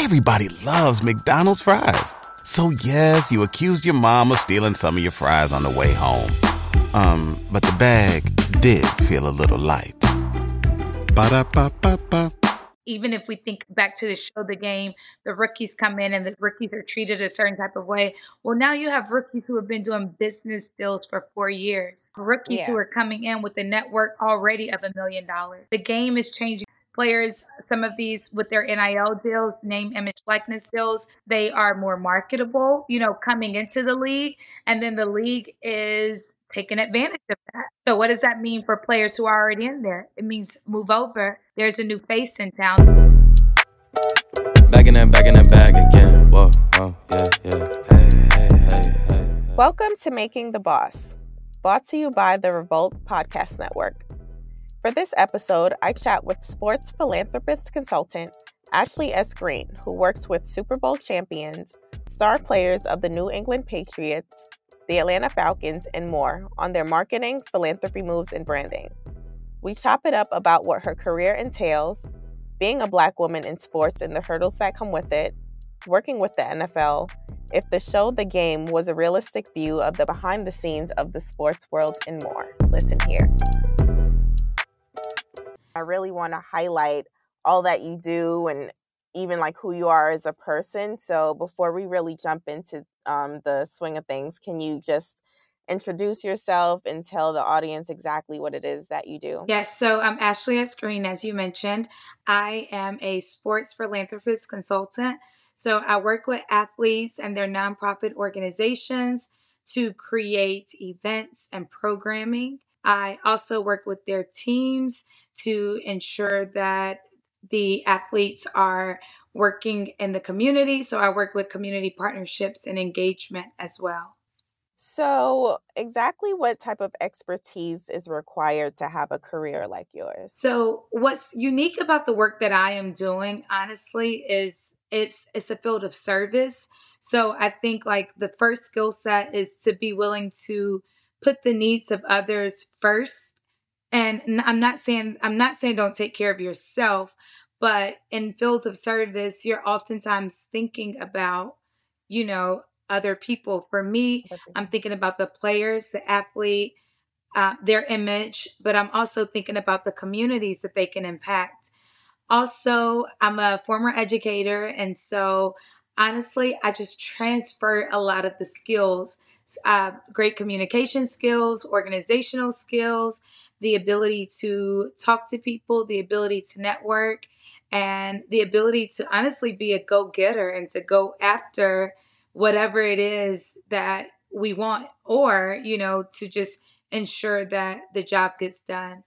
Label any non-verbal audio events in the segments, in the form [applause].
Everybody loves McDonald's fries. So yes, you accused your mom of stealing some of your fries on the way home. Um, but the bag did feel a little light. Ba-da-ba-ba-ba. even if we think back to the show, the game, the rookies come in and the rookies are treated a certain type of way. Well, now you have rookies who have been doing business deals for four years, rookies who are coming in with a network already of a million dollars. The game is changing. Players, some of these with their NIL deals, name, image, likeness deals, they are more marketable, you know, coming into the league. And then the league is taking advantage of that. So, what does that mean for players who are already in there? It means move over. There's a new face in town. Back in that, back in that bag again. Whoa, whoa, yeah, yeah. Hey, hey, hey, hey, hey. Welcome to Making the Boss, brought to you by the Revolt Podcast Network. For this episode, I chat with sports philanthropist consultant Ashley S. Green, who works with Super Bowl champions, star players of the New England Patriots, the Atlanta Falcons, and more on their marketing, philanthropy moves, and branding. We chop it up about what her career entails, being a black woman in sports and the hurdles that come with it, working with the NFL, if the show The Game was a realistic view of the behind the scenes of the sports world, and more. Listen here. I really want to highlight all that you do and even like who you are as a person. So before we really jump into um, the swing of things, can you just introduce yourself and tell the audience exactly what it is that you do? Yes, so I'm Ashley S. Green, as you mentioned. I am a sports philanthropist consultant. So I work with athletes and their nonprofit organizations to create events and programming. I also work with their teams to ensure that the athletes are working in the community. So I work with community partnerships and engagement as well. So, exactly what type of expertise is required to have a career like yours? So what's unique about the work that I am doing, honestly, is it's it's a field of service. So I think like the first skill set is to be willing to put the needs of others first. And I'm not saying I'm not saying don't take care of yourself, but in fields of service, you're oftentimes thinking about, you know, other people. For me, I'm thinking about the players, the athlete, uh, their image, but I'm also thinking about the communities that they can impact. Also, I'm a former educator, and so honestly, I just transfer a lot of the skills uh, great communication skills, organizational skills, the ability to talk to people, the ability to network, and the ability to honestly be a go getter and to go after whatever it is that we want, or, you know, to just ensure that the job gets done.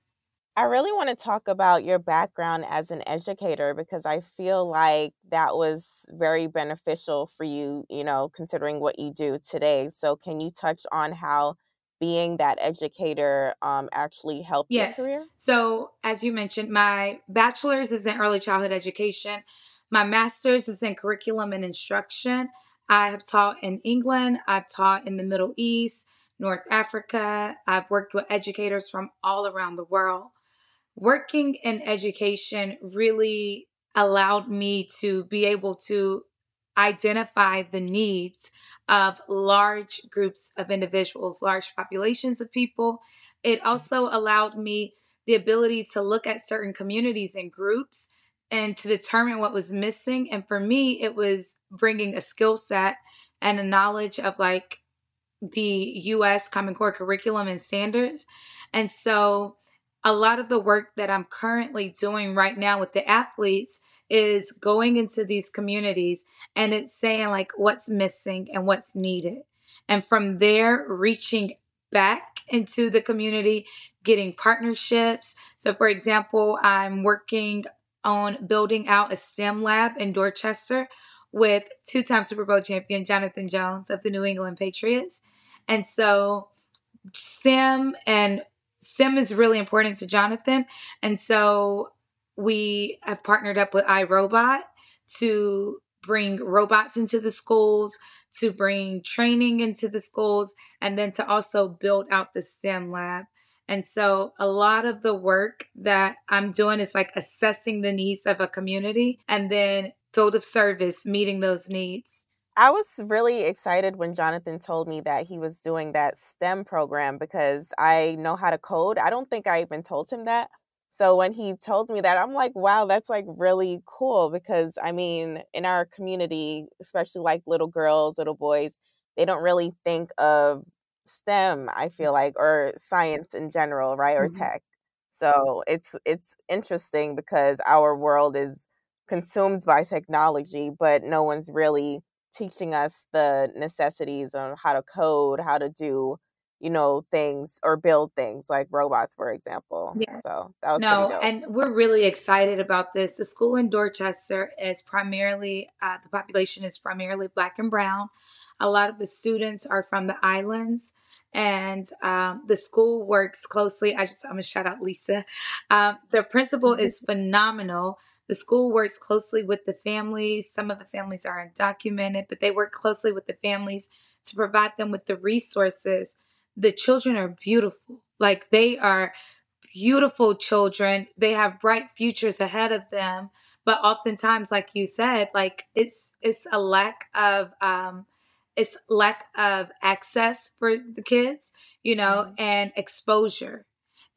I really want to talk about your background as an educator because I feel like that was very beneficial for you, you know, considering what you do today. So, can you touch on how being that educator um, actually helped Yes. your career? So, as you mentioned, my bachelor's is in early childhood education. My master's is in curriculum and instruction. I have taught in England, I've taught in the Middle East, North Africa. I've worked with educators from all around the world. Working in education really allowed me to be able to identify the needs of large groups of individuals, large populations of people. It mm-hmm. also allowed me the ability to look at certain communities and groups and to determine what was missing. And for me, it was bringing a skill set and a knowledge of like the US Common Core curriculum and standards. And so a lot of the work that I'm currently doing right now with the athletes is going into these communities and it's saying like what's missing and what's needed. And from there, reaching back into the community, getting partnerships. So, for example, I'm working on building out a STEM lab in Dorchester with two time Super Bowl champion Jonathan Jones of the New England Patriots. And so, STEM and STEM is really important to Jonathan. And so, we have partnered up with iRobot to bring robots into the schools, to bring training into the schools, and then to also build out the STEM lab. And so a lot of the work that I'm doing is like assessing the needs of a community and then field of service meeting those needs. I was really excited when Jonathan told me that he was doing that STEM program because I know how to code. I don't think I even told him that. So when he told me that, I'm like, wow, that's like really cool because I mean, in our community, especially like little girls, little boys, they don't really think of STEM, I feel like, or science in general, right? Or Mhm. tech. So it's it's interesting because our world is consumed by technology, but no one's really teaching us the necessities on how to code, how to do, you know, things or build things like robots, for example. Yeah. So that was No, and we're really excited about this. The school in Dorchester is primarily, uh, the population is primarily black and brown. A lot of the students are from the islands, and um, the school works closely. I just, I'm gonna shout out Lisa. Um, the principal is phenomenal. The school works closely with the families. Some of the families are undocumented, but they work closely with the families to provide them with the resources. The children are beautiful. Like they are beautiful children. They have bright futures ahead of them. But oftentimes, like you said, like it's it's a lack of um it's lack of access for the kids, you know, Mhm. and exposure.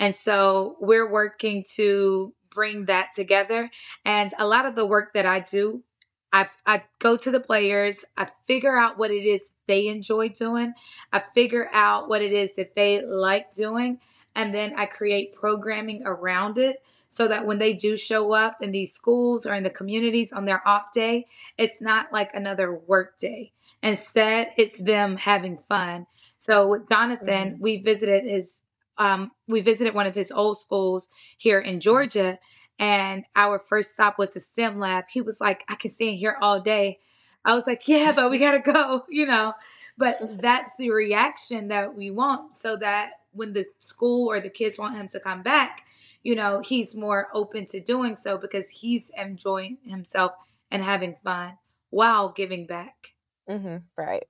And so we're working to bring that together. And a lot of the work that I do, I I go to the players, I figure out what it is they enjoy doing, I figure out what it is that they like doing, and then I create programming around it so that when they do show up in these schools or in the communities on their off day, it's not like another work day. Instead, it's them having fun. So with Jonathan, Mhm. we visited his um we visited one of his old schools here in Georgia and our first stop was the STEM lab. He was like, I can stay in here all day. I was like, yeah, but we gotta [laughs] go, [laughs] you know. But that's the reaction that we want so that when the school or the kids want him to come back, you know, he's more open to doing so because he's enjoying himself and having fun while giving back. hmm right.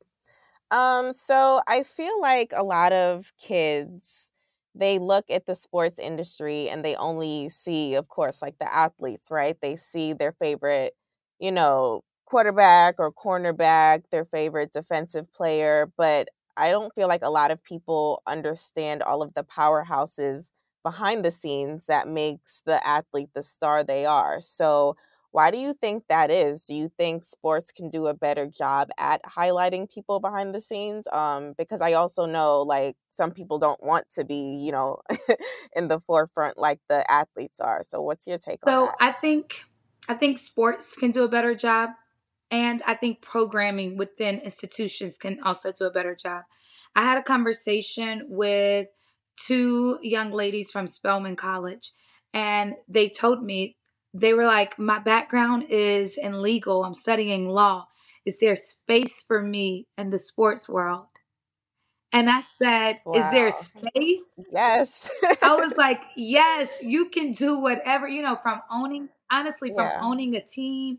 Um, so I feel like a lot of kids they look at the sports industry and they only see, of course, like the athletes, right? They see their favorite, you know, quarterback or cornerback, their favorite defensive player, but I don't feel like a lot of people understand all of the powerhouses behind the scenes that makes the athlete the star they are. So why do you think that is? Do you think sports can do a better job at highlighting people behind the scenes? Um, because I also know like some people don't want to be, you know, [laughs] in the forefront like the athletes are. So what's your take on that? So? I think I think sports can do a better job, and I think programming within institutions can also do a better job. I had a conversation with two young ladies from Spelman College, and they told me they were like, "My background is in legal. I'm studying law. Is there space for me in the sports world?" And I said, "Is there space?" Yes. I was [laughs] like, yes, you can do whatever, you know, from owning, honestly, from yeah. owning a team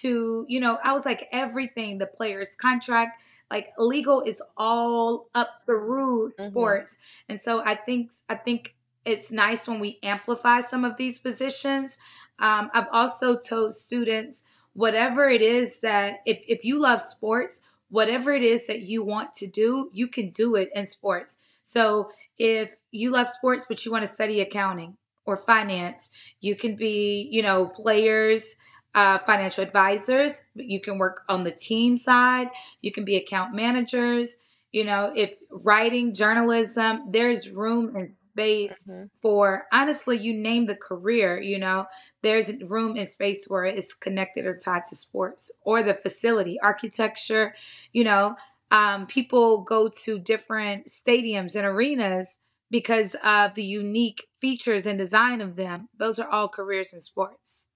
to, you know, I was like, everything, the player's contract, like legal is all up through hmm sports. And so I think, I think it's nice when we amplify some of these positions. Um, I've also told students, whatever it is that, if, if you love sports, whatever it is that you want to do, you can do it in sports. So if you love sports but you want to study accounting or finance you can be you know players uh, financial advisors you can work on the team side you can be account managers you know if writing journalism there's room and space hmm for honestly you name the career you know there's room and space where it's connected or tied to sports or the facility architecture you know um, people go to different stadiums and arenas because of the unique features and design of them. Those are all careers in sports.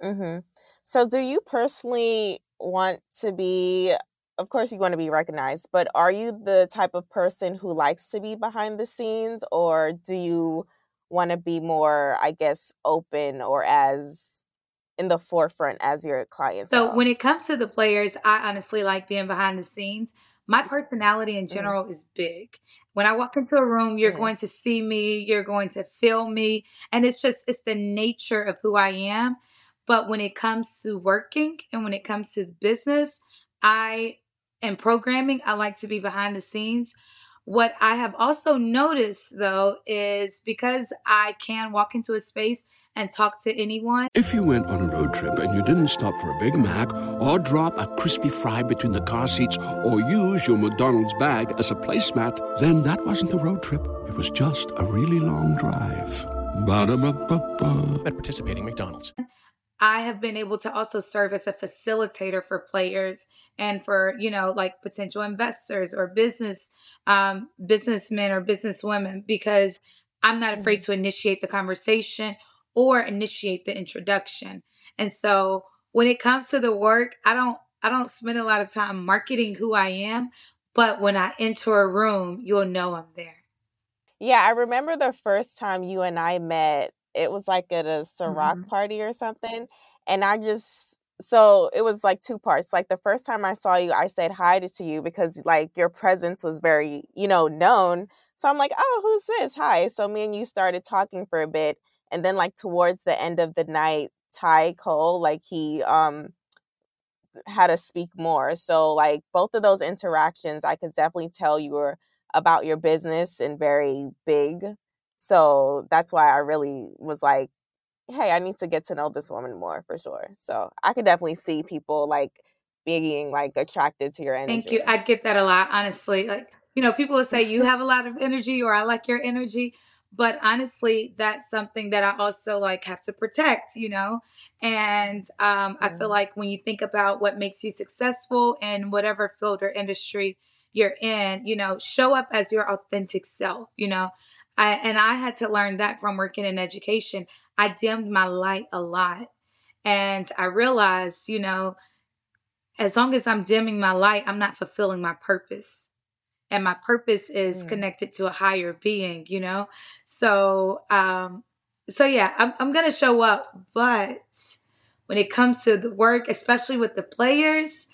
Hmm So do you personally want to be, of course, you want to be recognized, but are you the type of person who likes to be behind the scenes, or do you want to be more, I guess, open or as in the forefront as your clients? So clientele? when it comes to the players, I honestly like being behind the scenes. My personality in hmm general is big. When I walk into a room, you're hmm going to see me, you're going to feel me, and it's just it's the nature of who I am. But when it comes to working and when it comes to business, I and programming, I like to be behind the scenes. What I have also noticed though is because I can walk into a space and talk to anyone. If you went on a road trip and you didn't stop for a Big Mac or drop a crispy fry between the car seats or use your McDonald's bag as a placemat, then that wasn't a road trip. It was just a really long drive. Ba-da-ba-ba-ba. At participating McDonald's. I have been able to also serve as a facilitator for players and for you know like potential investors or business um, businessmen or businesswomen because I'm not afraid to initiate the conversation or initiate the introduction. And so when it comes to the work, I don't I don't spend a lot of time marketing who I am, but when I enter a room, you'll know I'm there. Yeah, I remember the first time you and I met it was like at a Ciroc hmm party or something. And I just so it was like two parts. Like the first time I saw you, I said hi to, to you because like your presence was very, you know, known. So I'm like, oh, who's this? Hi. So me and you started talking for a bit. And then like towards the end of the night, Ty Cole, like he um had to speak more. So like both of those interactions, I could definitely tell you were about your business and very big. So that's why I really was like, hey, I need to get to know this woman more for sure. So I could definitely see people like being like attracted to your energy. Thank you. I get that a lot, honestly. Like, you know, people will say you [laughs] have a lot of energy or I like your energy. But honestly, that's something that I also like have to protect, you know? And um, I feel like when you think about what makes you successful in whatever field or industry you're in, you know, show up as your authentic self, you know? I, and I had to learn that from working in education. I dimmed my light a lot. And I realized, you know, as long as I'm dimming my light, I'm not fulfilling my purpose. And my purpose is Mm. connected to a higher being, you know? So, um, so yeah, I'm, I'm going to show up. But when it comes to the work, especially with the players,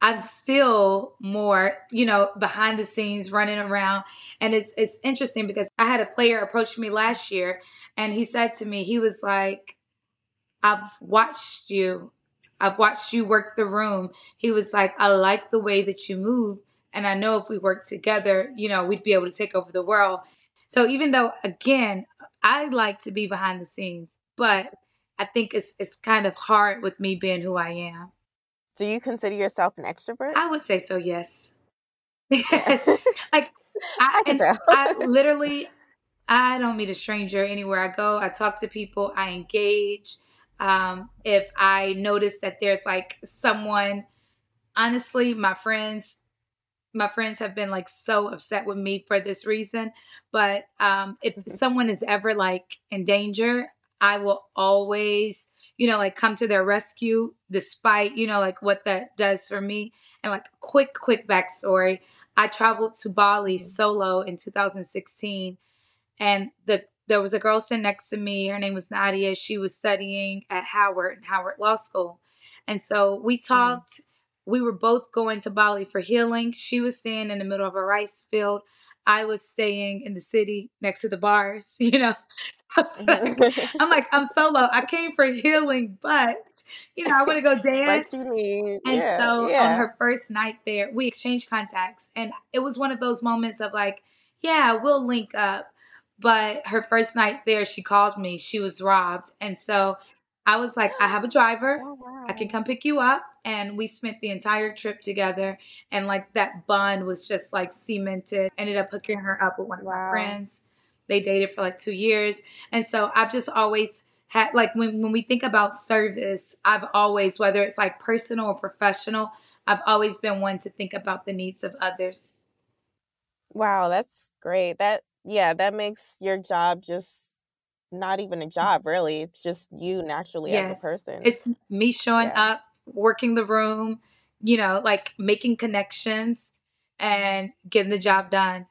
I'm still more, you know, behind the scenes running around. And it's it's interesting because I had a player approach me last year and he said to me, he was like, I've watched you. I've watched you work the room. He was like, I like the way that you move. And I know if we work together, you know, we'd be able to take over the world. So even though again, I like to be behind the scenes, but I think it's it's kind of hard with me being who I am. Do you consider yourself an extrovert? I would say so, yes. Yes. [laughs] Like [laughs] I I. I [laughs] literally I don't meet a stranger anywhere I go. I talk to people, I engage. Um, if I notice that there's like someone, honestly, my friends, my friends have been like so upset with me for this reason. But um, if someone is ever like in danger, I will always, you know, like come to their rescue despite, you know, like what that does for me. And like quick, quick backstory. I traveled to Bali mm-hmm. solo in 2016 and the there was a girl sitting next to me. Her name was Nadia. She was studying at Howard and Howard Law School. And so we mm-hmm. talked. We were both going to Bali for healing. She was staying in the middle of a rice field. I was staying in the city next to the bars, [laughs] you know. Mm-hmm. I'm like, I'm solo. I came for healing, but you know, I want to go [laughs] dance. And Yeah. so on her first night there, we exchanged contacts. And it was one of those moments of like, yeah, we'll link up. But her first night there, she called me. She was robbed. And so I was like, I have a driver. Oh, wow. I can come pick you up. And we spent the entire trip together. And like that bond was just like cemented. Ended up hooking her up with one of my friends. They dated for like two years. And so I've just always had like when, when we think about service, I've always, whether it's like personal or professional, I've always been one to think about the needs of others. Wow, that's great. That yeah, that makes your job just not even a job, really. It's just you naturally as a Yes. person. It's me showing Yeah. up, working the room, you know, like making connections and getting the job done.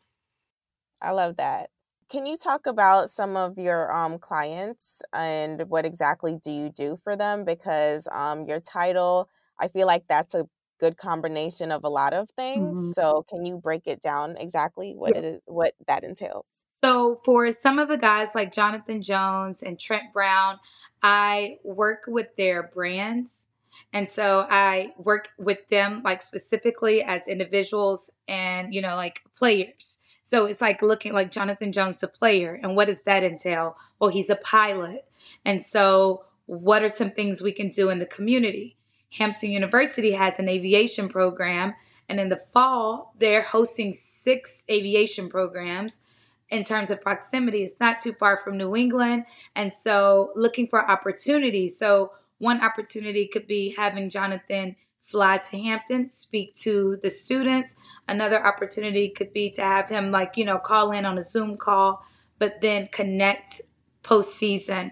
I love that. Can you talk about some of your um, clients and what exactly do you do for them? Because um, your title, I feel like that's a good combination of a lot of things. Mhm. So can you break it down exactly what it is, what that entails? So for some of the guys like Jonathan Jones and Trent Brown, I work with their brands. And so I work with them like specifically as individuals and, you know, like players. So it's like looking like Jonathan Jones, the player. And what does that entail? Well, he's a pilot. And so what are some things we can do in the community? Hampton University has an aviation program. And in the fall, they're hosting six aviation programs in terms of proximity. It's not too far from New England. And so looking for opportunities. So one opportunity could be having Jonathan fly to Hampton, speak to the students. Another opportunity could be to have him like, you know, call in on a Zoom call, but then connect postseason.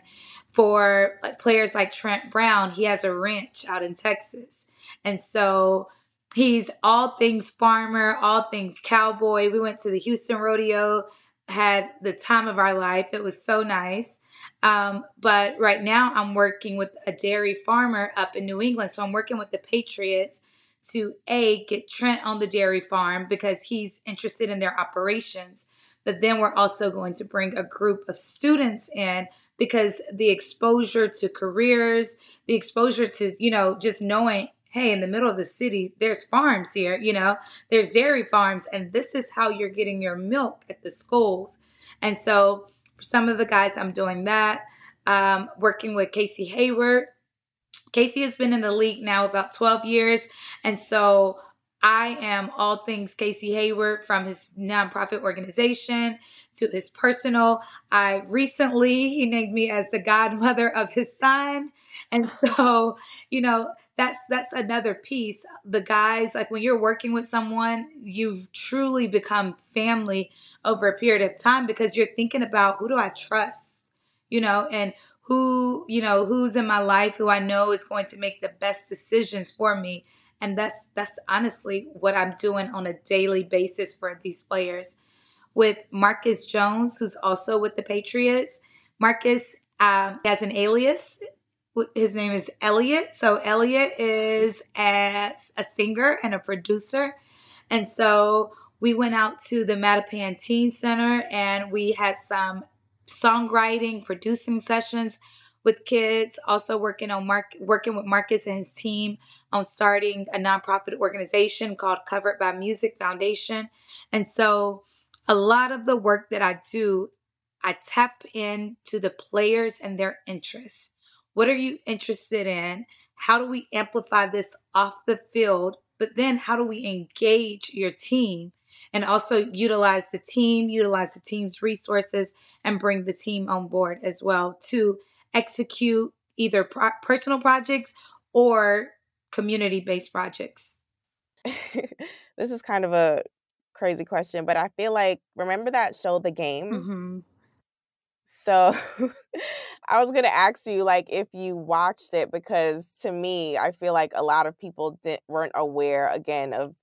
For players like Trent Brown, he has a ranch out in Texas. And so he's all things farmer, all things cowboy. We went to the Houston Rodeo had the time of our life. It was so nice. Um, but right now, I'm working with a dairy farmer up in New England. So I'm working with the Patriots to A, get Trent on the dairy farm because he's interested in their operations. But then we're also going to bring a group of students in because the exposure to careers, the exposure to, you know, just knowing hey, in the middle of the city, there's farms here, you know, there's dairy farms, and this is how you're getting your milk at the schools. And so for some of the guys, I'm doing that. Um, working with Casey Hayward. Casey has been in the league now about 12 years. And so I am all things Casey Hayward from his nonprofit organization to his personal. I recently, he named me as the godmother of his son. And [laughs] so, you know, that's that's another piece. The guys, like when you're working with someone, you truly become family over a period of time because you're thinking about who do I trust, you know, and who, you know, who's in my life who I know is going to make the best decisions for me. And that's that's honestly what I'm doing on a daily basis for these players. With Marcus Jones, who's also with the Patriots, Marcus um, has an alias his name is Elliot. So Elliot is as a singer and a producer. And so we went out to the Mattapan Teen Center and we had some songwriting, producing sessions with kids, also working on Mark working with Marcus and his team on starting a nonprofit organization called Covered by Music Foundation. And so a lot of the work that I do, I tap into the players and their interests. What are you interested in? How do we amplify this off the field? But then how do we engage your team and also utilize the team, utilize the team's resources, and bring the team on board as well to execute either pro- personal projects or community based projects? [laughs] this is kind of a crazy question, but I feel like remember that show, The Game? Mm-hmm. So [laughs] I was going to ask you like if you watched it because to me I feel like a lot of people didn't weren't aware again of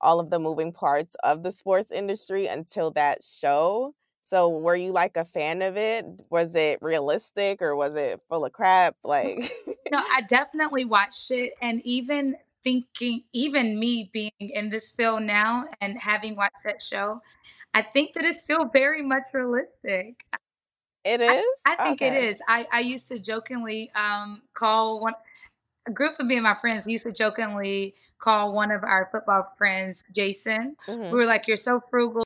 all of the moving parts of the sports industry until that show. So were you like a fan of it? Was it realistic or was it full of crap? Like [laughs] No, I definitely watched it and even thinking even me being in this field now and having watched that show, I think that it's still very much realistic. It is. I, I think okay. it is. I, I used to jokingly um, call one a group of me and my friends used to jokingly call one of our football friends Jason. Mm-hmm. We were like, "You're so frugal."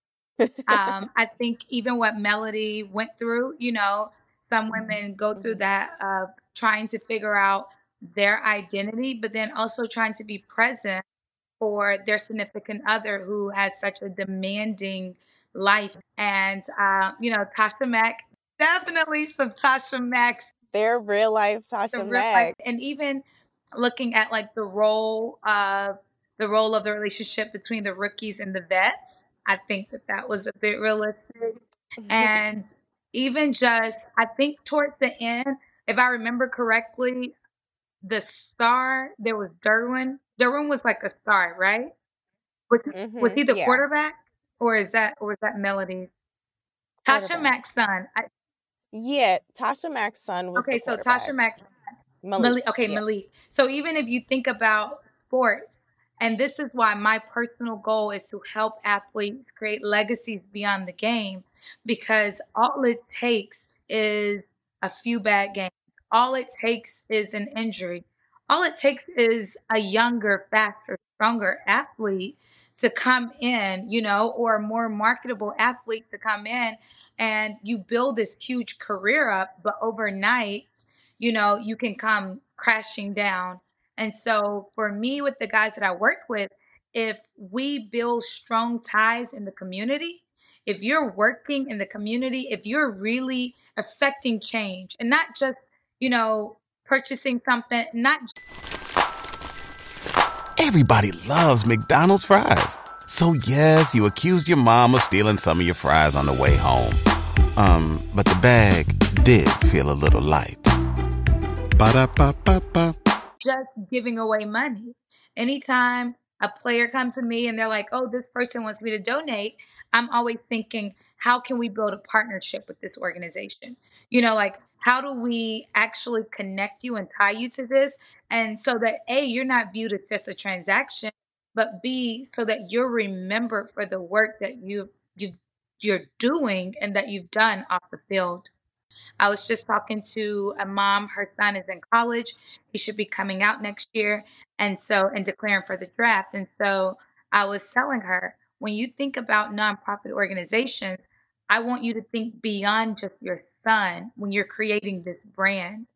um, [laughs] I think even what Melody went through, you know, some women go through mm-hmm. that of trying to figure out their identity, but then also trying to be present for their significant other who has such a demanding life. And uh, you know, Tasha Mack definitely some Tasha Mack's. Their real life Tasha Mack. and even looking at like the role of the role of the relationship between the rookies and the vets, I think that that was a bit realistic. [laughs] and even just, I think towards the end, if I remember correctly, the star there was Derwin. Derwin was like a star, right? Was, mm-hmm, was he the yeah. quarterback, or is that or is that Melody? Tasha Mack's son. I, yeah, Tasha Mack's son was okay. So Tasha Mack's Malik. Malik okay, yeah. Malik. So even if you think about sports, and this is why my personal goal is to help athletes create legacies beyond the game, because all it takes is a few bad games. all it takes is an injury. All it takes is a younger, faster, stronger athlete to come in, you know, or a more marketable athlete to come in and you build this huge career up, but overnight, you know, you can come crashing down. And so for me, with the guys that I work with, if we build strong ties in the community, if you're working in the community, if you're really affecting change and not just, you know, purchasing something, not Everybody loves McDonald's fries. So yes, you accused your mom of stealing some of your fries on the way home. Um, but the bag did feel a little light. Ba-da-ba-ba-ba. just giving away money. Anytime a player comes to me and they're like, oh, this person wants me to donate, I'm always thinking, how can we build a partnership with this organization? You know, like, how do we actually connect you and tie you to this? And so that A, you're not viewed as just a transaction, but B, so that you're remembered for the work that you you you're doing and that you've done off the field. I was just talking to a mom. Her son is in college. He should be coming out next year. And so, and declaring for the draft. And so I was telling her, when you think about nonprofit organizations, I want you to think beyond just your son when you're creating this brand.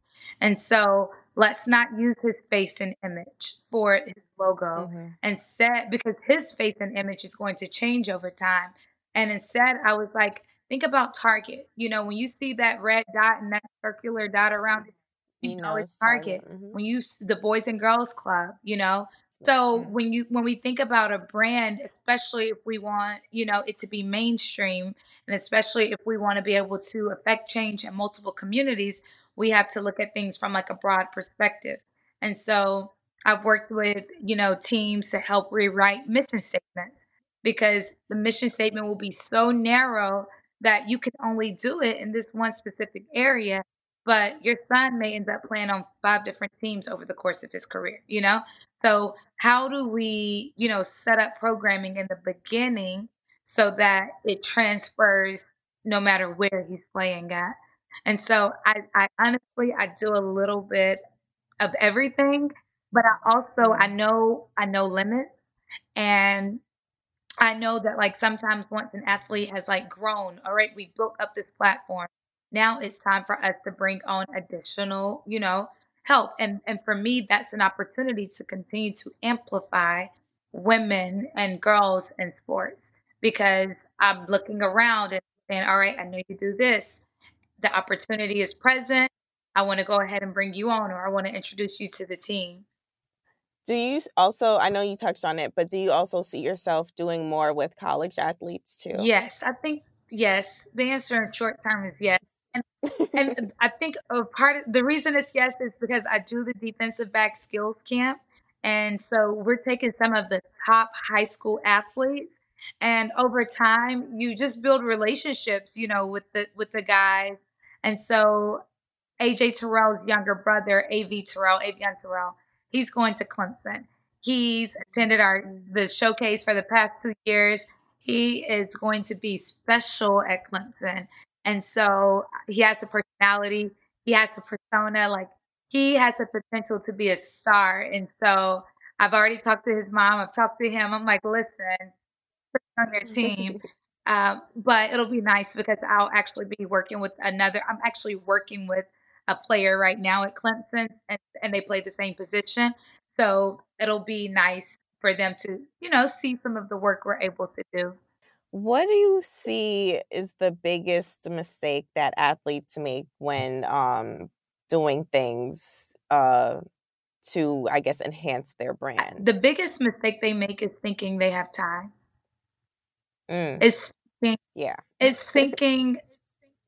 And so let's not use his face and image for his logo. hmm Instead, because his face and image is going to change over time. And instead, I was like, think about Target. You know, when you see that red dot and that circular dot around it, you know it's Target. Target. hmm When you the Boys and Girls Club, you know. So hmm when you when we think about a brand, especially if we want, you know, it to be mainstream, and especially if we want to be able to affect change in multiple communities, we have to look at things from like a broad perspective. And so I've worked with, you know, teams to help rewrite mission statements because the mission statement will be so narrow that you can only do it in this one specific area. But your son may end up playing on five different teams over the course of his career, you know? So, how do we, you know, set up programming in the beginning so that it transfers no matter where he's playing at? And so, I, I honestly, I do a little bit of everything, but I also, I know, I know limits. And I know that like sometimes once an athlete has like grown, all right, we built up this platform. Now it's time for us to bring on additional, you know, help. And and for me, that's an opportunity to continue to amplify women and girls in sports because I'm looking around and saying, all right, I know you do this. The opportunity is present. I want to go ahead and bring you on, or I want to introduce you to the team. Do you also, I know you touched on it, but do you also see yourself doing more with college athletes too? Yes, I think yes. The answer in short term is yes. And and [laughs] I think a part of the reason it's yes is because I do the defensive back skills camp. And so we're taking some of the top high school athletes and over time you just build relationships, you know, with the with the guys. And so AJ Terrell's younger brother, AV Terrell, Avieon Terrell, he's going to Clemson. He's attended our the showcase for the past two years. He is going to be special at Clemson. And so he has a personality, he has a persona, like he has the potential to be a star. And so I've already talked to his mom, I've talked to him. I'm like, listen, on your [laughs] team. Um, but it'll be nice because I'll actually be working with another. I'm actually working with a player right now at Clemson, and, and they play the same position. So it'll be nice for them to, you know, see some of the work we're able to do. What do you see is the biggest mistake that athletes make when um, doing things uh, to, I guess, enhance their brand? The biggest mistake they make is thinking they have time. Mm, It's thinking, yeah. it's thinking,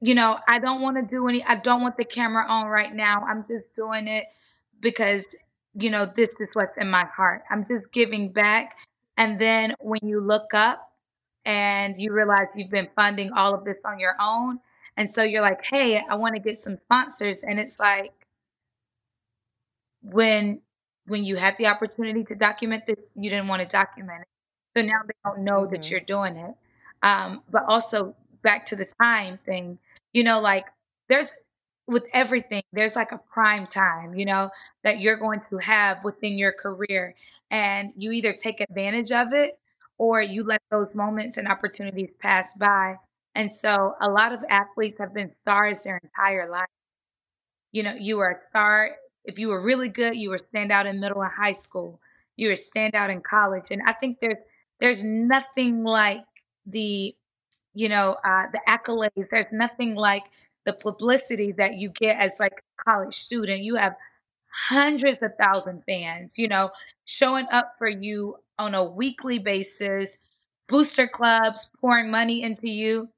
you know, I don't want to do any. I don't want the camera on right now. I'm just doing it because you know this is what's in my heart. I'm just giving back. And then when you look up and you realize you've been funding all of this on your own, and so you're like, hey, I want to get some sponsors, and it's like when when you had the opportunity to document this, you didn't want to document it. So now they don't know that hmm you're doing it. Um, but also back to the time thing, you know, like there's with everything, there's like a prime time, you know, that you're going to have within your career. And you either take advantage of it or you let those moments and opportunities pass by. And so a lot of athletes have been stars their entire life. You know, you were a star. If you were really good, you were stand out in middle and high school. You were stand out in college. And I think there's there's nothing like the, you know, uh, the accolades. There's nothing like the publicity that you get as like a college student. You have hundreds of thousand fans, you know, showing up for you on a weekly basis, booster clubs pouring money into you.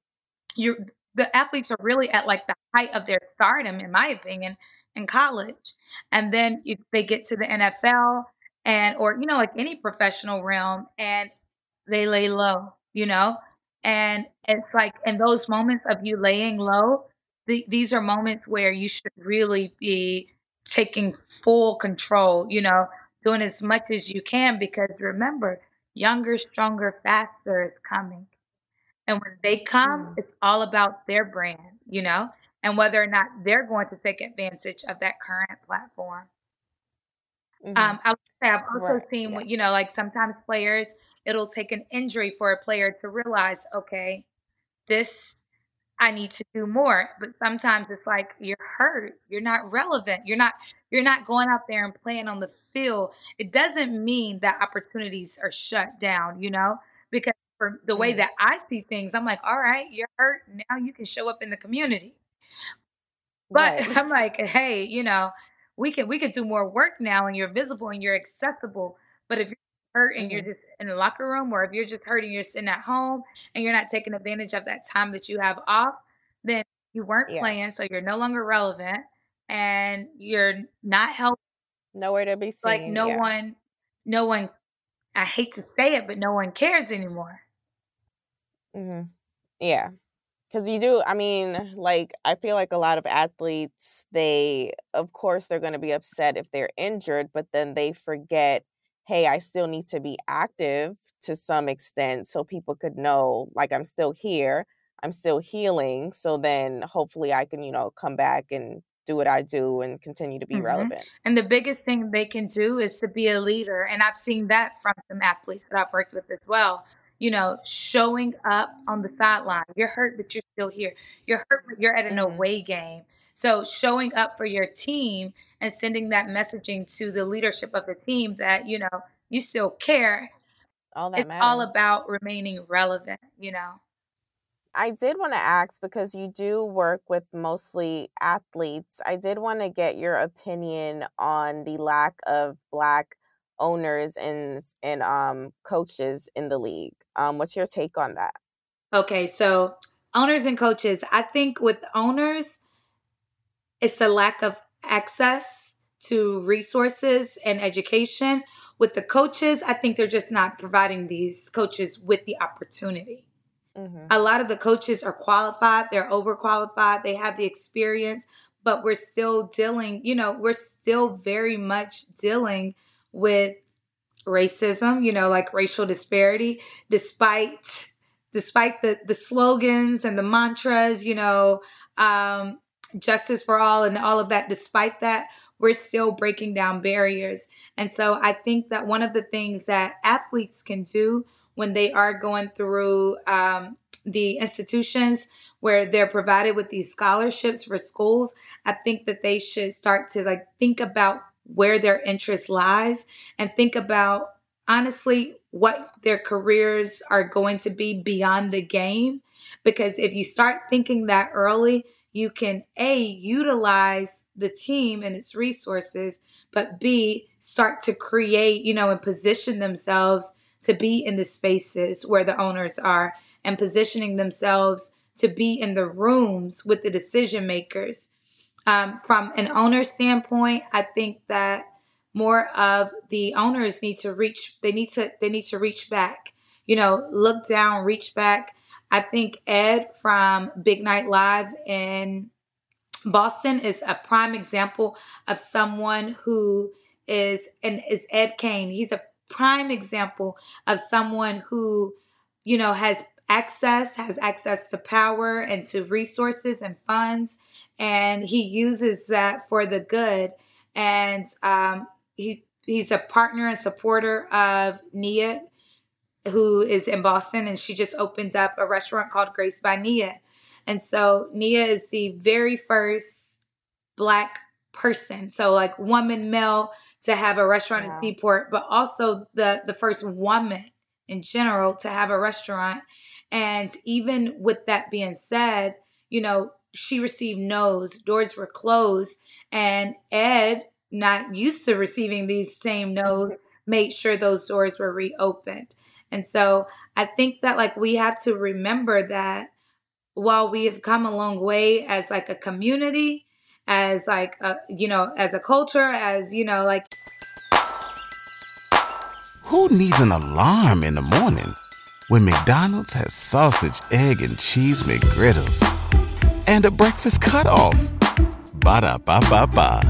You the athletes are really at like the height of their stardom, in my opinion, in college. And then you, they get to the NFL and or you know like any professional realm and they lay low, you know? And it's like in those moments of you laying low, the, these are moments where you should really be taking full control, you know, doing as much as you can because remember, younger, stronger, faster is coming. And when they come, it's all about their brand, you know, and whether or not they're going to take advantage of that current platform. Mm-hmm. Um, I would say I've also right. seen, yeah. you know, like sometimes players, it'll take an injury for a player to realize, okay, this I need to do more. But sometimes it's like you're hurt. You're not relevant. You're not you're not going out there and playing on the field. It doesn't mean that opportunities are shut down, you know? Because for the way that I see things, I'm like, all right, you're hurt. Now you can show up in the community. But right. [laughs] I'm like, hey, you know, we can we can do more work now and you're visible and you're accessible. But if you're hurt and mm-hmm. you're just in the locker room, or if you're just hurting, you're sitting at home and you're not taking advantage of that time that you have off, then you weren't yeah. playing, so you're no longer relevant and you're not helping. Nowhere to be seen. Like no yeah. one, no one. I hate to say it, but no one cares anymore. Mm-hmm. Yeah, because you do. I mean, like I feel like a lot of athletes, they, of course, they're going to be upset if they're injured, but then they forget hey, I still need to be active to some extent so people could know like I'm still here, I'm still healing. So then hopefully I can, you know, come back and do what I do and continue to be mm-hmm. relevant. And the biggest thing they can do is to be a leader. And I've seen that from some athletes that I've worked with as well. You know, showing up on the sideline. You're hurt, but you're still here. You're hurt, but you're at an mm-hmm. away game. So showing up for your team and sending that messaging to the leadership of the team that, you know, you still care. All that it's matters. all about remaining relevant, you know. I did want to ask because you do work with mostly athletes. I did want to get your opinion on the lack of black owners and and um coaches in the league. Um what's your take on that? Okay, so owners and coaches, I think with owners it's a lack of access to resources and education. With the coaches, I think they're just not providing these coaches with the opportunity. Mm-hmm. A lot of the coaches are qualified, they're overqualified, they have the experience, but we're still dealing, you know, we're still very much dealing with racism, you know, like racial disparity, despite despite the the slogans and the mantras, you know, um, justice for all and all of that, despite that, we're still breaking down barriers. And so I think that one of the things that athletes can do when they are going through um, the institutions where they're provided with these scholarships for schools, I think that they should start to like think about where their interest lies and think about honestly what their careers are going to be beyond the game. Because if you start thinking that early, you can A, utilize the team and its resources, but B, start to create, you know, and position themselves to be in the spaces where the owners are and positioning themselves to be in the rooms with the decision makers. Um, from an owner standpoint, I think that more of the owners need to reach they need to they need to reach back you know look down reach back I think Ed from Big Night Live in Boston is a prime example of someone who is and is Ed Kane. He's a prime example of someone who, you know, has access, has access to power and to resources and funds, and he uses that for the good. And um, he he's a partner and supporter of Nia, who is in Boston, and she just opened up a restaurant called Grace by Nia. And so Nia is the very first black person, so like woman, male, to have a restaurant wow. in Seaport, but also the the first woman in general to have a restaurant. And even with that being said, you know, she received no's, doors were closed, and Ed, not used to receiving these same no's, [laughs] made sure those doors were reopened. And so I think that like we have to remember that while we have come a long way as like a community, as like a, you know, as a culture, as you know, like who needs an alarm in the morning when McDonald's has sausage, egg, and cheese McGriddles and a breakfast cutoff? Ba da ba ba ba.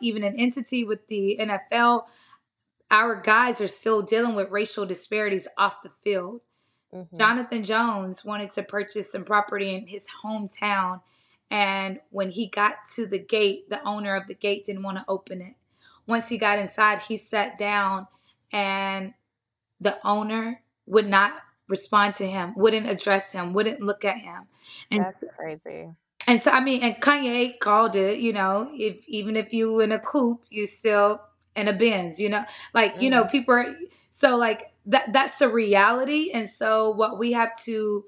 Even an entity with the NFL, our guys are still dealing with racial disparities off the field. Mm-hmm. Jonathan Jones wanted to purchase some property in his hometown. And when he got to the gate, the owner of the gate didn't want to open it once he got inside, he sat down and the owner would not respond to him, wouldn't address him, wouldn't look at him. And That's crazy. And so I mean, and Kanye called it, you know, if even if you in a coupe, you still in a Benz, you know, like mm. you know, mm-hmm. people are so like that. That's the reality, and so what we have to,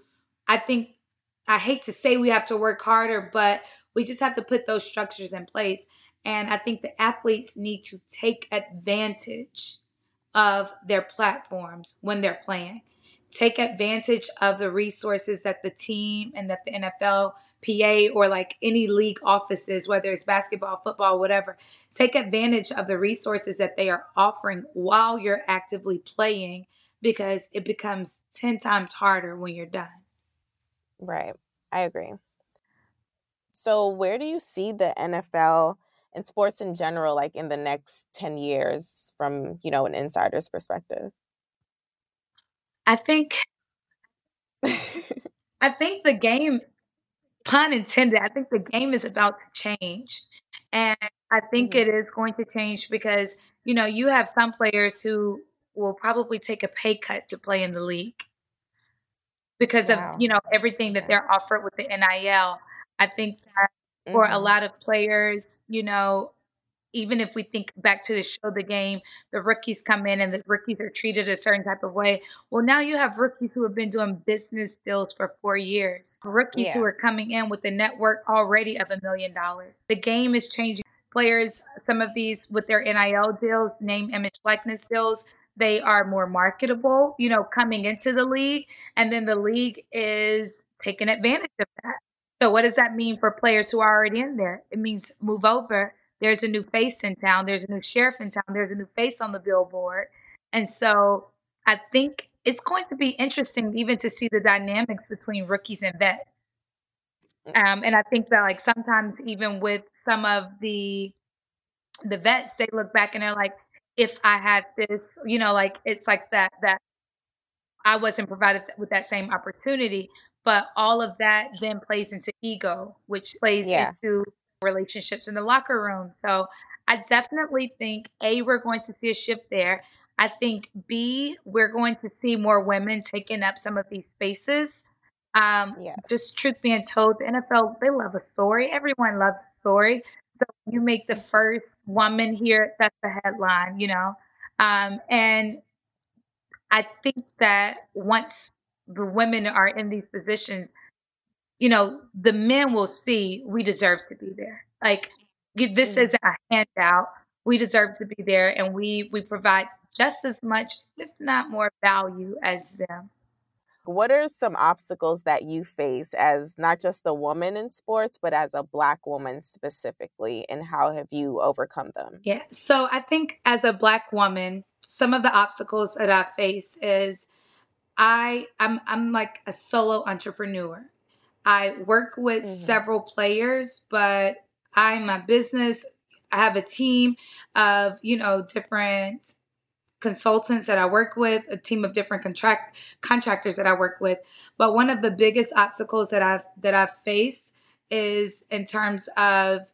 I think, I hate to say we have to work harder, but we just have to put those structures in place. And I think the athletes need to take advantage of their platforms when they're playing. Take advantage of the resources that the team and that the NFL, PA, or like any league offices, whether it's basketball, football, whatever, take advantage of the resources that they are offering while you're actively playing because it becomes 10 times harder when you're done. Right. I agree. So, where do you see the NFL and sports in general like in the next 10 years from you know an insider's perspective i think [laughs] i think the game pun intended i think the game is about to change and i think mm-hmm. it is going to change because you know you have some players who will probably take a pay cut to play in the league because wow. of you know everything that they're offered with the nil i think that for mm-hmm. a lot of players, you know, even if we think back to the show, the game, the rookies come in and the rookies are treated a certain type of way. Well, now you have rookies who have been doing business deals for four years, rookies yeah. who are coming in with a network already of a million dollars. The game is changing. Players, some of these with their NIL deals, name, image, likeness deals, they are more marketable, you know, coming into the league. And then the league is taking advantage of that. So what does that mean for players who are already in there? It means move over. There's a new face in town. There's a new sheriff in town. There's a new face on the billboard. And so I think it's going to be interesting even to see the dynamics between rookies and vets. Mm. Um, and I think that like sometimes even with some of the the vets, they look back and they're like, if I had this, you know, like it's like that that I wasn't provided with that same opportunity. But all of that then plays into ego, which plays yeah. into relationships in the locker room. So I definitely think A, we're going to see a shift there. I think B, we're going to see more women taking up some of these spaces. Um, yes. Just truth being told, the NFL, they love a story. Everyone loves a story. So you make the first woman here, that's the headline, you know? Um, and I think that once the women are in these positions, you know, the men will see we deserve to be there. Like this mm. isn't a handout. We deserve to be there and we we provide just as much, if not more value as them. What are some obstacles that you face as not just a woman in sports, but as a Black woman specifically, and how have you overcome them? Yeah. So I think as a Black woman, some of the obstacles that I face is I I'm I'm like a solo entrepreneur. I work with mm-hmm. several players, but I'm a business. I have a team of, you know, different consultants that I work with, a team of different contract contractors that I work with. But one of the biggest obstacles that I've that I've faced is in terms of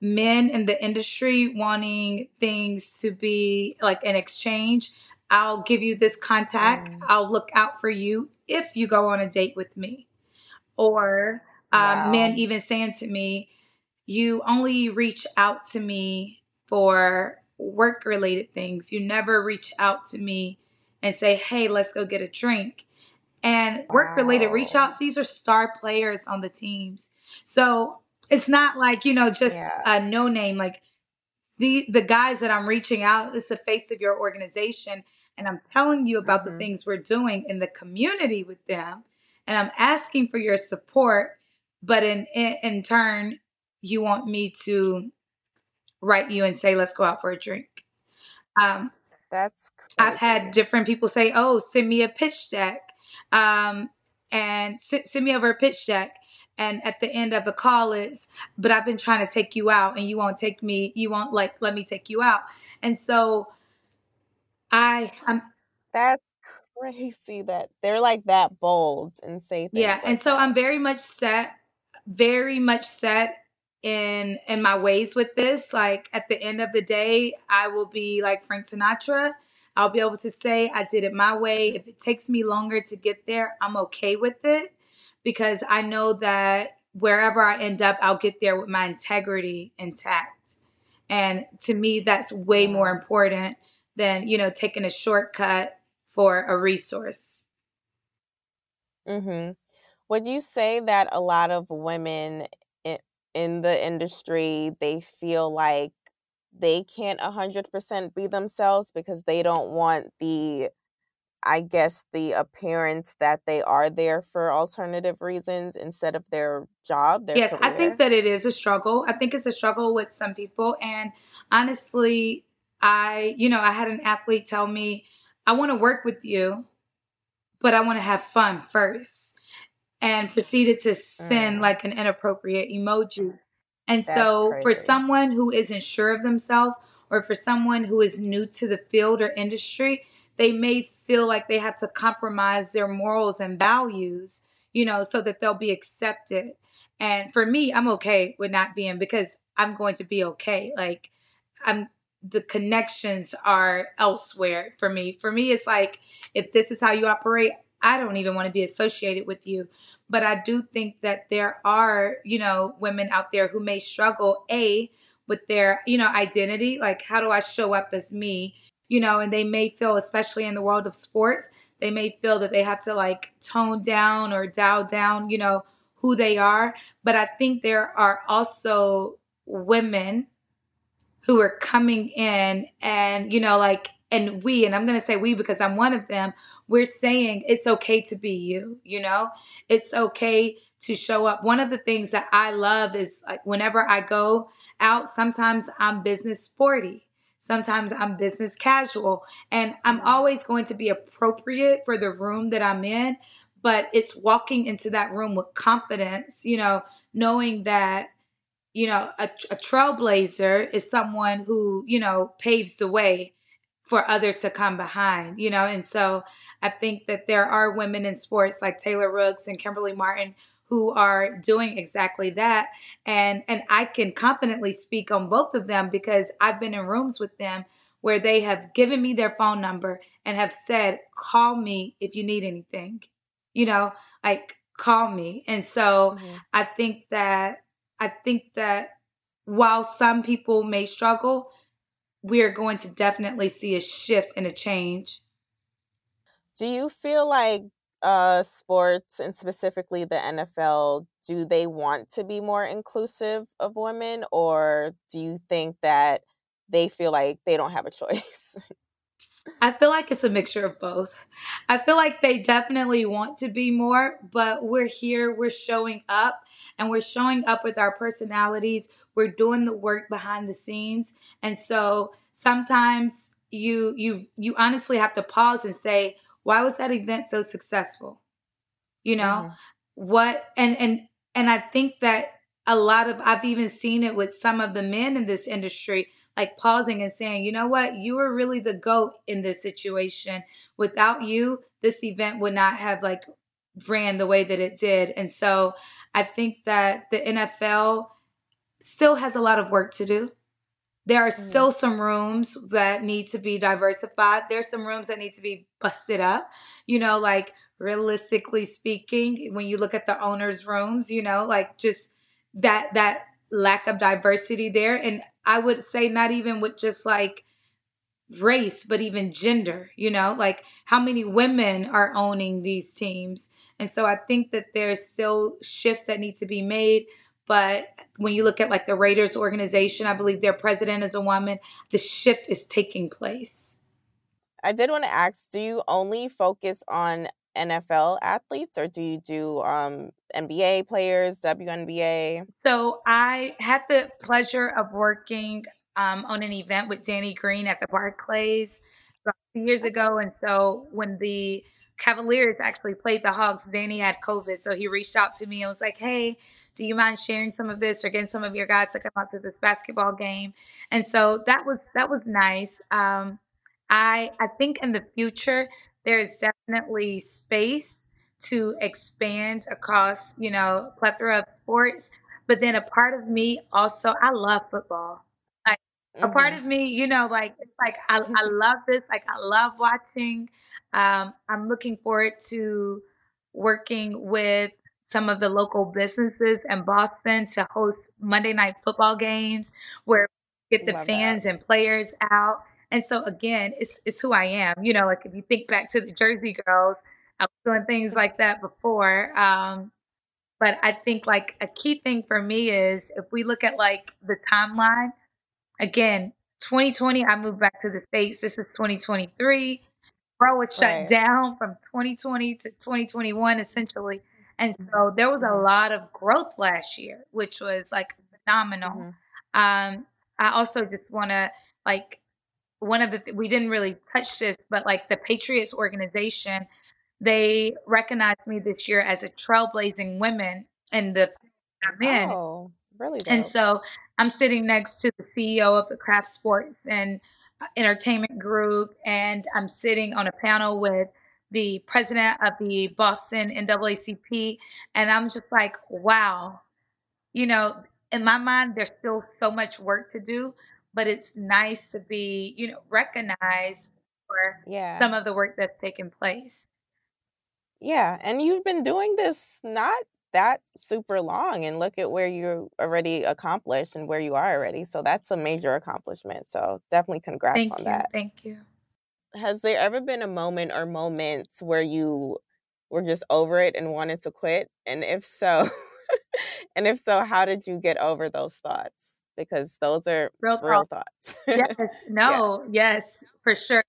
men in the industry wanting things to be like an exchange. I'll give you this contact. Mm. I'll look out for you if you go on a date with me. Or um, wow. men even saying to me, you only reach out to me for work related things. You never reach out to me and say, hey, let's go get a drink. And work related wow. reach outs, these are star players on the teams. So it's not like, you know, just yeah. a no name. Like the the guys that I'm reaching out, it's the face of your organization. And I'm telling you about mm-hmm. the things we're doing in the community with them. And I'm asking for your support. But in, in, in turn, you want me to write you and say, let's go out for a drink. Um, That's crazy. I've had different people say, oh, send me a pitch deck. Um, and send, send me over a pitch deck and at the end of the call is but i've been trying to take you out and you won't take me you won't like let me take you out and so i i'm that's crazy that they're like that bold and say things. yeah like and so that. i'm very much set very much set in in my ways with this like at the end of the day i will be like frank sinatra i'll be able to say i did it my way if it takes me longer to get there i'm okay with it because i know that wherever i end up i'll get there with my integrity intact and to me that's way more important than you know taking a shortcut for a resource mhm would you say that a lot of women in the industry, they feel like they can't 100% be themselves because they don't want the I guess the appearance that they are there for alternative reasons instead of their job. Their yes, career. I think that it is a struggle. I think it's a struggle with some people. And honestly, I, you know, I had an athlete tell me, I want to work with you, but I want to have fun first and proceeded to send mm. like an inappropriate emoji. And That's so, crazy. for someone who isn't sure of themselves, or for someone who is new to the field or industry, they may feel like they have to compromise their morals and values, you know, so that they'll be accepted. And for me, I'm okay with not being because I'm going to be okay. Like, I'm the connections are elsewhere for me. For me, it's like if this is how you operate, I don't even want to be associated with you. But I do think that there are, you know, women out there who may struggle, A, with their, you know, identity. Like, how do I show up as me? You know, and they may feel, especially in the world of sports, they may feel that they have to like tone down or dial down, you know, who they are. But I think there are also women who are coming in and, you know, like and we and i'm going to say we because i'm one of them we're saying it's okay to be you you know? It's okay to show up. One of the things that i love is like whenever i go out sometimes i'm business sporty sometimes i'm business casual and i'm always going to be appropriate for the room that i'm in but it's walking into that room with confidence you know knowing that you know a, a trailblazer is someone who you know paves the way for others to come behind, you know? And so I think that there are women in sports like Taylor Rooks and Kimberly Martin who are doing exactly that. And and I can confidently speak on both of them because I've been in rooms with them where they have given me their phone number and have said, "Call me if you need anything." You know, like call me. And so mm-hmm. I think that I think that while some people may struggle, we are going to definitely see a shift and a change. Do you feel like uh, sports and specifically the NFL, do they want to be more inclusive of women, or do you think that they feel like they don't have a choice? [laughs] I feel like it's a mixture of both. I feel like they definitely want to be more, but we're here, we're showing up, and we're showing up with our personalities. We're doing the work behind the scenes. And so sometimes you you you honestly have to pause and say, why was that event so successful? You know? Mm-hmm. What and and and I think that a lot of I've even seen it with some of the men in this industry like pausing and saying, "You know what? You were really the goat in this situation. Without you, this event would not have like ran the way that it did." And so I think that the NFL still has a lot of work to do. There are Mm. still some rooms that need to be diversified. There's some rooms that need to be busted up. You know, like realistically speaking, when you look at the owners' rooms, you know, like just that that lack of diversity there. And I would say not even with just like race, but even gender, you know, like how many women are owning these teams. And so I think that there's still shifts that need to be made. But when you look at like the Raiders organization, I believe their president is a woman. The shift is taking place. I did want to ask, do you only focus on NFL athletes or do you do um, NBA players, WNBA? So I had the pleasure of working um, on an event with Danny Green at the Barclays about years ago. And so when the Cavaliers actually played the Hawks, Danny had COVID. So he reached out to me and was like, hey, do you mind sharing some of this or getting some of your guys to come out to this basketball game? And so that was that was nice. Um, I I think in the future there's definitely space to expand across, you know, plethora of sports. But then a part of me also, I love football. Like a part Mhm. of me, you know, like it's like I, I [laughs] love this. Like I love watching. Um, I'm looking forward to working with some of the local businesses in Boston to host Monday night football games where we get the Love that. fans and players out. And so again, it's it's who I am. You know, like if you think back to the Jersey girls, I was doing things like that before. Um, but I think like a key thing for me is if we look at like the timeline, again, 2020, I moved back to the States. This is 2023. Bro was shut Right. down from 2020 to 2021, essentially. And so there was a lot of growth last year, which was like phenomenal. Mhm. Um, I also just want to like one of the we didn't really touch this, but like the Patriots organization, they recognized me this year as a trailblazing woman in the I'm. Oh, really And so I'm sitting next to the CEO of the Kraft Sports and uh, Entertainment Group, and I'm sitting on a panel with the president of the Boston NAACP. And I'm just like, wow, you know, in my mind, there's still so much work to do, but it's nice to be, you know, recognized for Yeah. some of the work that's taken place. Yeah, and you've been doing this not that super long, and look at where you're already accomplished and where you are already. So that's a major accomplishment. So definitely congrats Thank on you. that. Thank you. Has there ever been a moment or moments where you were just over it and wanted to quit? And if so, [laughs] and if so, how did you get over those thoughts? Because those are Real real thoughts. [laughs] Yes. No. Yes. For sure.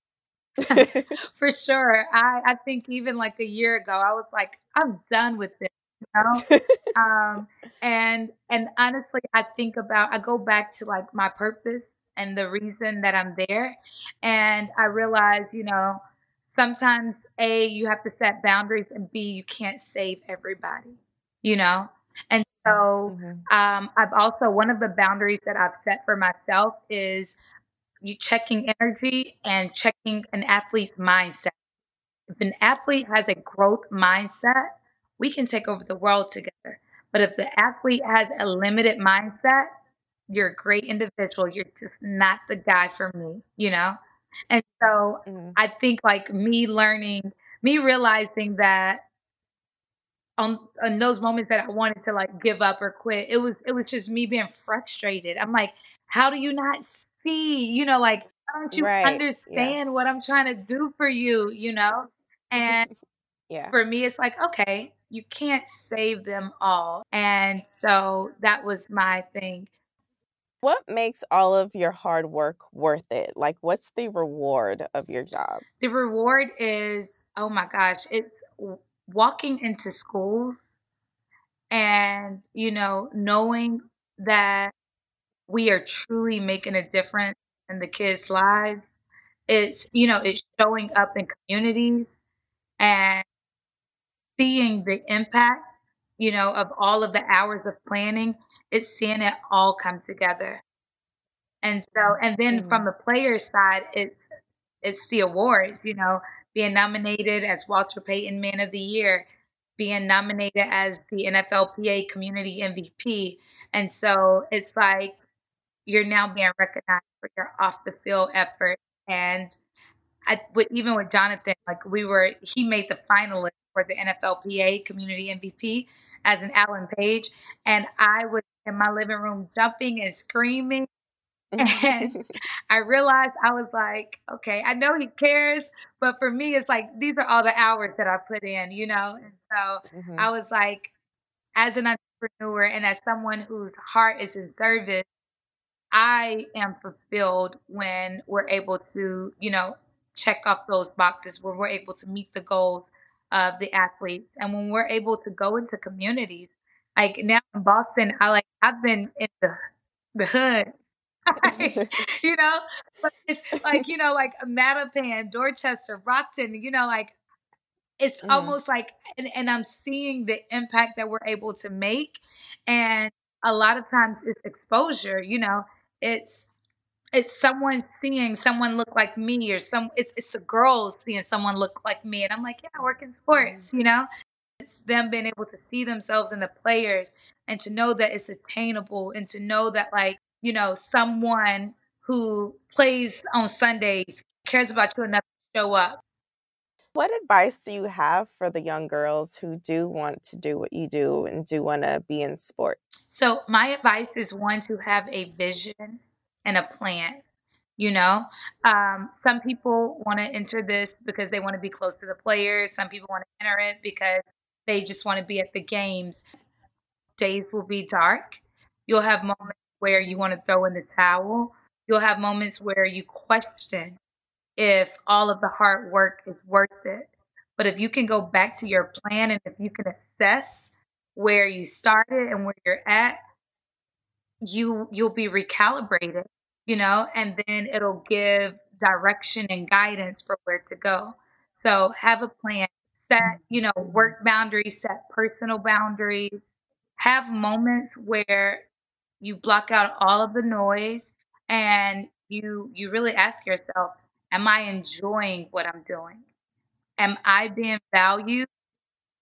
[laughs] [laughs] For sure. I, I think even like a year ago, I was like, I'm done with this. You know? um, and and honestly, I think about I go back to like my purpose and the reason that I'm there, and I realize, you know, sometimes a you have to set boundaries, and b you can't save everybody. You know, and so Mhm. um, I've also one of the boundaries that I've set for myself is you checking energy and checking an athlete's mindset. If an athlete has a growth mindset, we can take over the world together. But if the athlete has a limited mindset, you're a great individual. You're just not the guy for me, you know? And so Mhm. I think like me learning, me realizing that on on those moments that I wanted to like give up or quit, it was it was just me being frustrated. I'm like, how do you not see? You know, like don't you Right. Yeah. understand what I'm trying to do for you? You know, and [laughs] yeah. for me, it's like okay, you can't save them all, and so that was my thing. What makes all of your hard work worth it? Like, what's the reward of your job? The reward is oh my gosh, it's walking into schools and you know knowing that we are truly making a difference in the kids' lives. It's, you know, it's showing up in communities and seeing the impact, you know, of all of the hours of planning. it's seeing it all come together. And so, and then mm-hmm. from the player side, it's it's the awards. You know, being nominated as Walter Payton Man of the Year, being nominated as the NFLPA Community MVP, and so it's like you're now being recognized for your off the field effort. And I, with, even with Jonathan, like we were, he made the finalist for the NFLPA Community MVP as an Alan Page, and I was in my living room jumping and screaming. [laughs] And I realized I was like, okay, I know he cares, but for me, it's like these are all the hours that I put in, you know? And so mm-hmm. I was like, as an entrepreneur and as someone whose heart is in service, I am fulfilled when we're able to, you know, check off those boxes, where we're able to meet the goals of the athletes, and when we're able to go into communities. Like now in Boston, I like I've been in the the hood, [laughs] [laughs] you know, but it's like you know, like Mattapan, Dorchester, Roxbury, you know, like it's mm. almost like, and, and I'm seeing the impact that we're able to make, and a lot of times it's exposure, you know it's it's someone seeing someone look like me or some it's it's the girls seeing someone look like me and i'm like yeah i work in sports mm-hmm. you know it's them being able to see themselves in the players and to know that it's attainable and to know that like you know someone who plays on sundays cares about you enough to show up what advice do you have for the young girls who do want to do what you do and do want to be in sports? So, my advice is one to have a vision and a plan. You know, um, some people want to enter this because they want to be close to the players. Some people want to enter it because they just want to be at the games. Days will be dark. You'll have moments where you want to throw in the towel. You'll have moments where you question if all of the hard work is worth it. But if you can go back to your plan and if you can assess where you started and where you're at, you you'll be recalibrated, you know, and then it'll give direction and guidance for where to go. So have a plan, set, you know, work boundaries, set personal boundaries, have moments where you block out all of the noise and you you really ask yourself Am I enjoying what I'm doing? Am I being valued?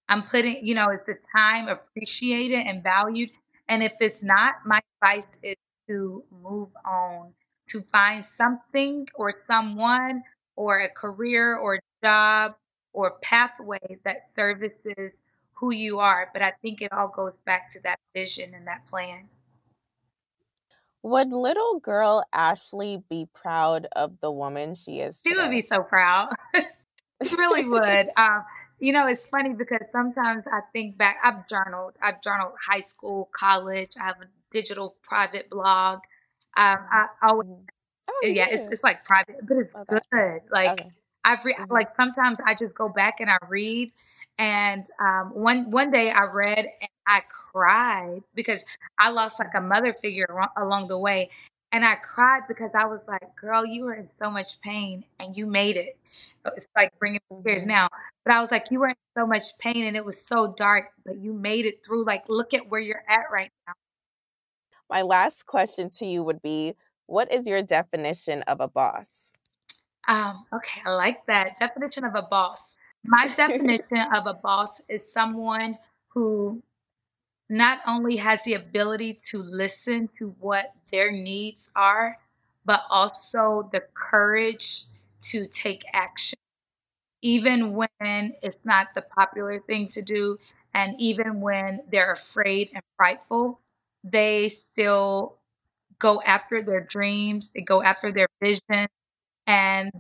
I'm putting, you know, is the time appreciated and valued? And if it's not, my advice is to move on, to find something or someone or a career or job or pathway that services who you are. But I think it all goes back to that vision and that plan. Would little girl Ashley be proud of the woman she is? She would be so proud. [laughs] she really would. [laughs] Um, you know, it's funny because sometimes I think back. I've journaled. I've journaled high school, college. I have a digital private blog. Um, I always, mm-hmm. oh, yeah, it's it's like private, but it's okay. good. Like okay. I've re- mm-hmm. like sometimes I just go back and I read, and um, one one day I read and I cried because I lost like a mother figure along the way. And I cried because I was like, girl, you were in so much pain and you made it. It's like bringing tears mm-hmm. now. But I was like, you were in so much pain and it was so dark, but you made it through. Like, look at where you're at right now. My last question to you would be What is your definition of a boss? Um, okay, I like that. Definition of a boss. My [laughs] definition of a boss is someone who not only has the ability to listen to what their needs are, but also the courage to take action, even when it's not the popular thing to do, and even when they're afraid and frightful, they still go after their dreams, they go after their vision, and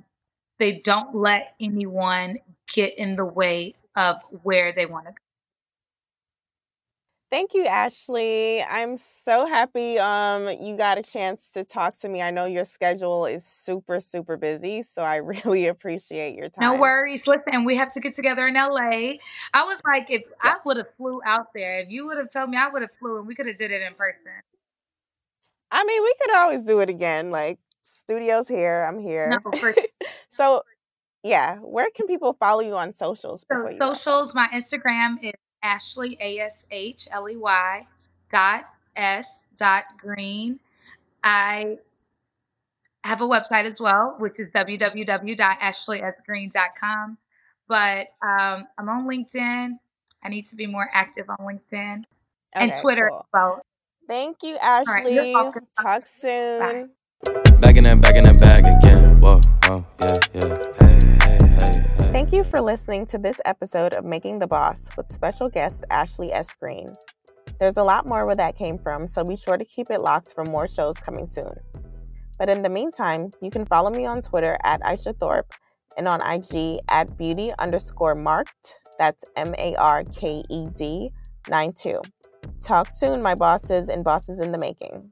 they don't let anyone get in the way of where they want to go. Thank you, Ashley. I'm so happy um you got a chance to talk to me. I know your schedule is super, super busy, so I [laughs] really appreciate your time. No worries. Listen, we have to get together in LA. I was like, if yes. I would have flew out there, if you would have told me, I would have flew and we could have did it in person. I mean, we could always do it again. Like studios here, I'm here. No, for- [laughs] so yeah, where can people follow you on socials? So socials, my Instagram is Ashley A S H L E Y dot s dot green. I have a website as well, which is www.ashleysgreen.com. But um, I'm on LinkedIn. I need to be more active on LinkedIn and Okay, Twitter cool. as well. Thank you, right, you're Ashley. welcome. Talk soon. Back in that, back in that bag again. Whoa, whoa, yeah, yeah. Hey, hey, hey, hey. Thank you for listening to this episode of Making the Boss with special guest Ashley S. Green. There's a lot more where that came from, so be sure to keep it locked for more shows coming soon. But in the meantime, you can follow me on Twitter at Isha Thorpe and on IG at beauty underscore marked. That's M A R K E D 9 2. Talk soon, my bosses and bosses in the making.